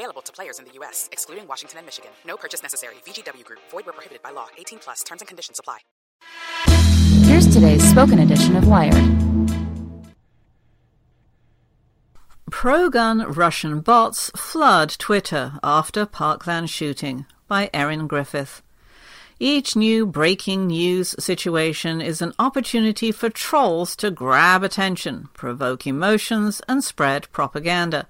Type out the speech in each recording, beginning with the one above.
Available to players in the U.S., excluding Washington and Michigan. No purchase necessary. VGW Group. Void where prohibited by law. 18 plus. Terms and conditions apply. Here's today's spoken edition of Wired. Pro-gun Russian bots flood Twitter after Parkland shooting by Erin Griffith. Each new breaking news situation is an opportunity for trolls to grab attention, provoke emotions, and spread propaganda.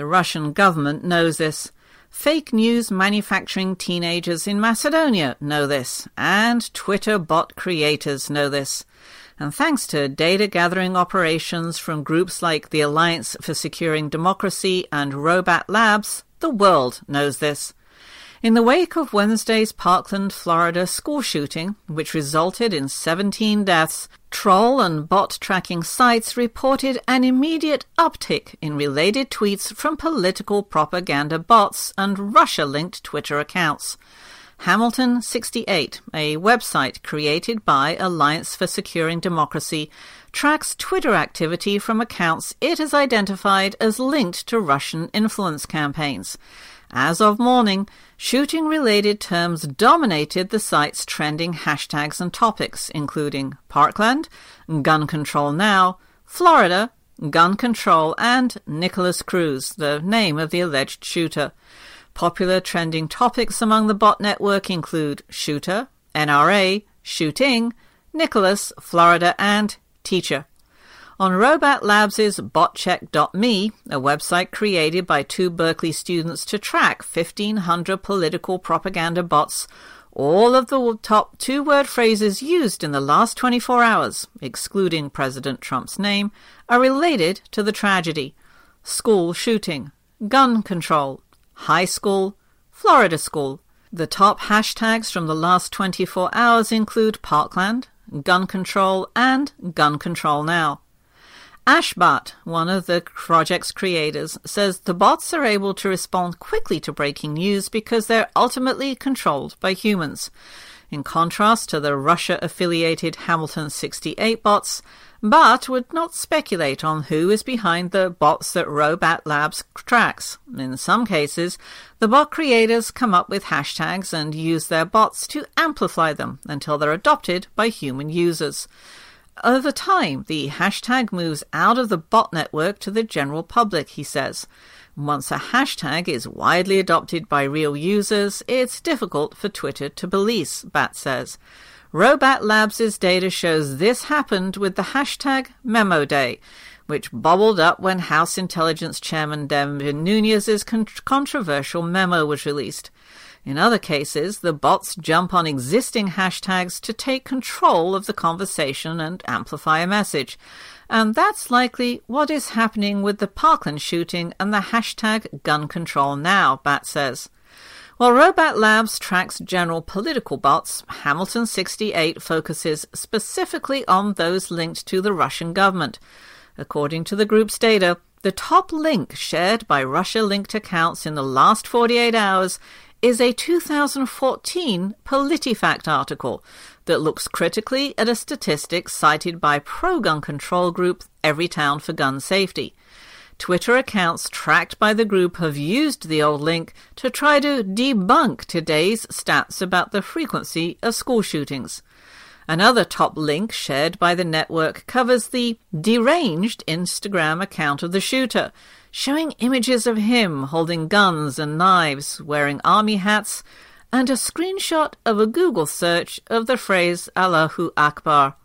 The Russian government knows this. Fake news manufacturing teenagers in Macedonia know this, and Twitter bot creators know this. And thanks to data gathering operations from groups like the Alliance for Securing Democracy and RoBhat Labs, the world knows this. In the wake of Wednesday's Parkland, Florida school shooting, which resulted in 17 deaths, troll and bot tracking sites reported an immediate uptick in related tweets from political propaganda bots and Russia linked Twitter accounts. Hamilton 68, a website created by Alliance for Securing Democracy, tracks Twitter activity from accounts it has identified as linked to Russian influence campaigns. As of morning, shooting related terms dominated the site's trending hashtags and topics, including Parkland, Gun Control Now, Florida, Gun Control, and Nikolas Cruz, the name of the alleged shooter. Popular trending topics among the bot network include shooter, NRA, shooting, Nikolas, Florida, and teacher. On RoBhat Labs' botcheck.me, a website created by two Berkeley students to track 1,500 political propaganda bots, all of the top two word phrases used in the last 24 hours, excluding President Trump's name, are related to the tragedy school shooting, gun control, high school, Florida school. The top hashtags from the last 24 hours include Parkland, gun control, and gun control now. Ash Bhat, one of the project's creators, says the bots are able to respond quickly to breaking news because they're ultimately controlled by humans. In contrast to the Russia affiliated Hamilton 68 bots, but would not speculate on who is behind the bots that RoBhat Labs tracks. In some cases, the bot creators come up with hashtags and use their bots to amplify them until they're adopted by human users. Over time, the hashtag moves out of the bot network to the general public, he says. Once a hashtag is widely adopted by real users, it's difficult for Twitter to police, Bhat says. RoBhat Labs' data shows this happened with the hashtag Memo Day, which bubbled up when House Intelligence Chairman Devin Nunes' con- controversial memo was released. In other cases, the bots jump on existing hashtags to take control of the conversation and amplify a message. And that's likely what is happening with the Parkland shooting and the hashtag gun control now, Bhat says. While RoBhat Labs tracks general political bots, Hamilton 68 focuses specifically on those linked to the Russian government. According to the group's data, the top link shared by Russia linked accounts in the last 48 hours is a 2014 PolitiFact article that looks critically at a statistic cited by pro gun control group Everytown for Gun Safety. Twitter accounts tracked by the group have used the old link to try to debunk today's stats about the frequency of school shootings. Another top link shared by the network covers the deranged Instagram account of the shooter, showing images of him holding guns and knives, wearing army hats, and a screenshot of a Google search of the phrase Allahu Akbar.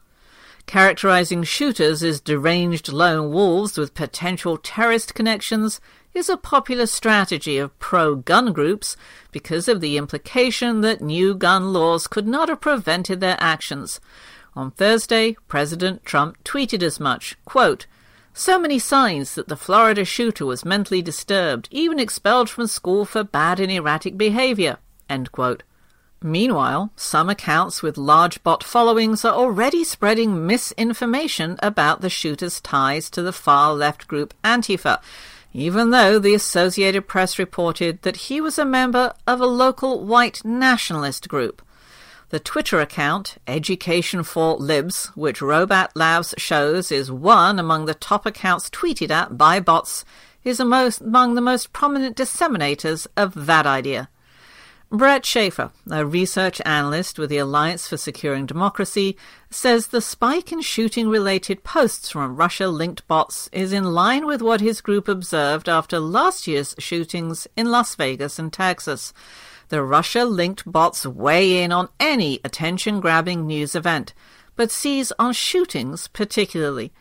Characterizing shooters as deranged lone wolves with potential terrorist connections is a popular strategy of pro gun groups because of the implication that new gun laws could not have prevented their actions. On Thursday, President Trump tweeted as much quote, So many signs that the Florida shooter was mentally disturbed, even expelled from school for bad and erratic behavior. Meanwhile, some accounts with large bot followings are already spreading misinformation about the shooter's ties to the far left group Antifa, even though the Associated Press reported that he was a member of a local white nationalist group. The Twitter account, Education for Libs, which RoBhat Labs shows is one among the top accounts tweeted at by bots, is among the most prominent disseminators of that idea. Bret Schafer, a research analyst with the Alliance for Securing Democracy, says the spike in shooting related posts from Russia linked bots is in line with what his group observed after last year's shootings in Las Vegas and Texas. The Russia linked bots weigh in on any attention grabbing news event, but seize on shootings particularly.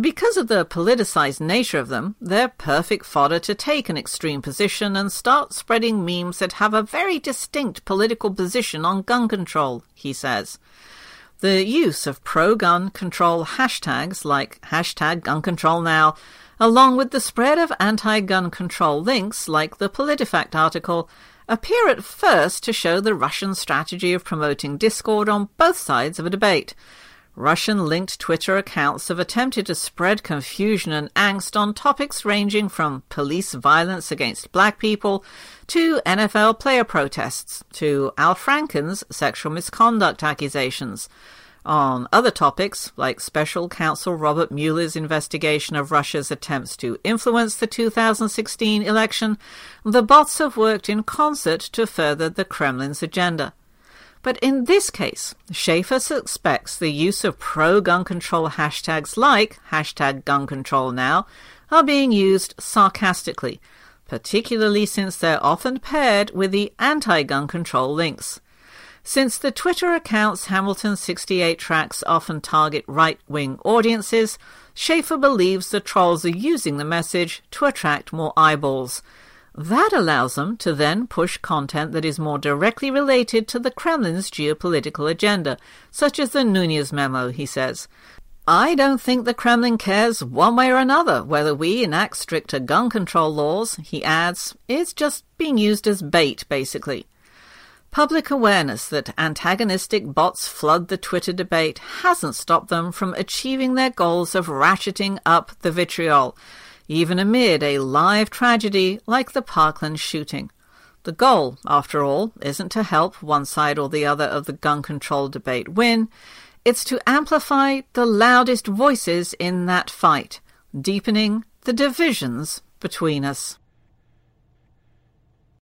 Because of the politicized nature of them, they're perfect fodder to take an extreme position and start spreading memes that have a very distinct political position on gun control, he says. The use of pro gun control hashtags like hashtag gun control now, along with the spread of anti gun control links like the PolitiFact article, appear at first to show the Russian strategy of promoting discord on both sides of a debate. Russian linked Twitter accounts have attempted to spread confusion and angst on topics ranging from police violence against black people to NFL player protests to Al Franken's sexual misconduct accusations. On other topics, like special counsel Robert Mueller's investigation of Russia's attempts to influence the 2016 election, the bots have worked in concert to further the Kremlin's agenda. But in this case, Schafer suspects the use of pro gun control hashtags like hashtag gun control now are being used sarcastically, particularly since they're often paired with the anti gun control links. Since the Twitter accounts Hamilton 68 tracks often target right wing audiences, Schafer believes the trolls are using the message to attract more eyeballs that allows them to then push content that is more directly related to the Kremlin's geopolitical agenda, such as the Nunes memo, he says. I don't think the Kremlin cares one way or another whether we enact stricter gun control laws, he adds. It's just being used as bait, basically. Public awareness that antagonistic bots flood the Twitter debate hasn't stopped them from achieving their goals of ratcheting up the vitriol even amid a live tragedy like the Parkland shooting. The goal, after all, isn't to help one side or the other of the gun control debate win, it's to amplify the loudest voices in that fight, deepening the divisions between us.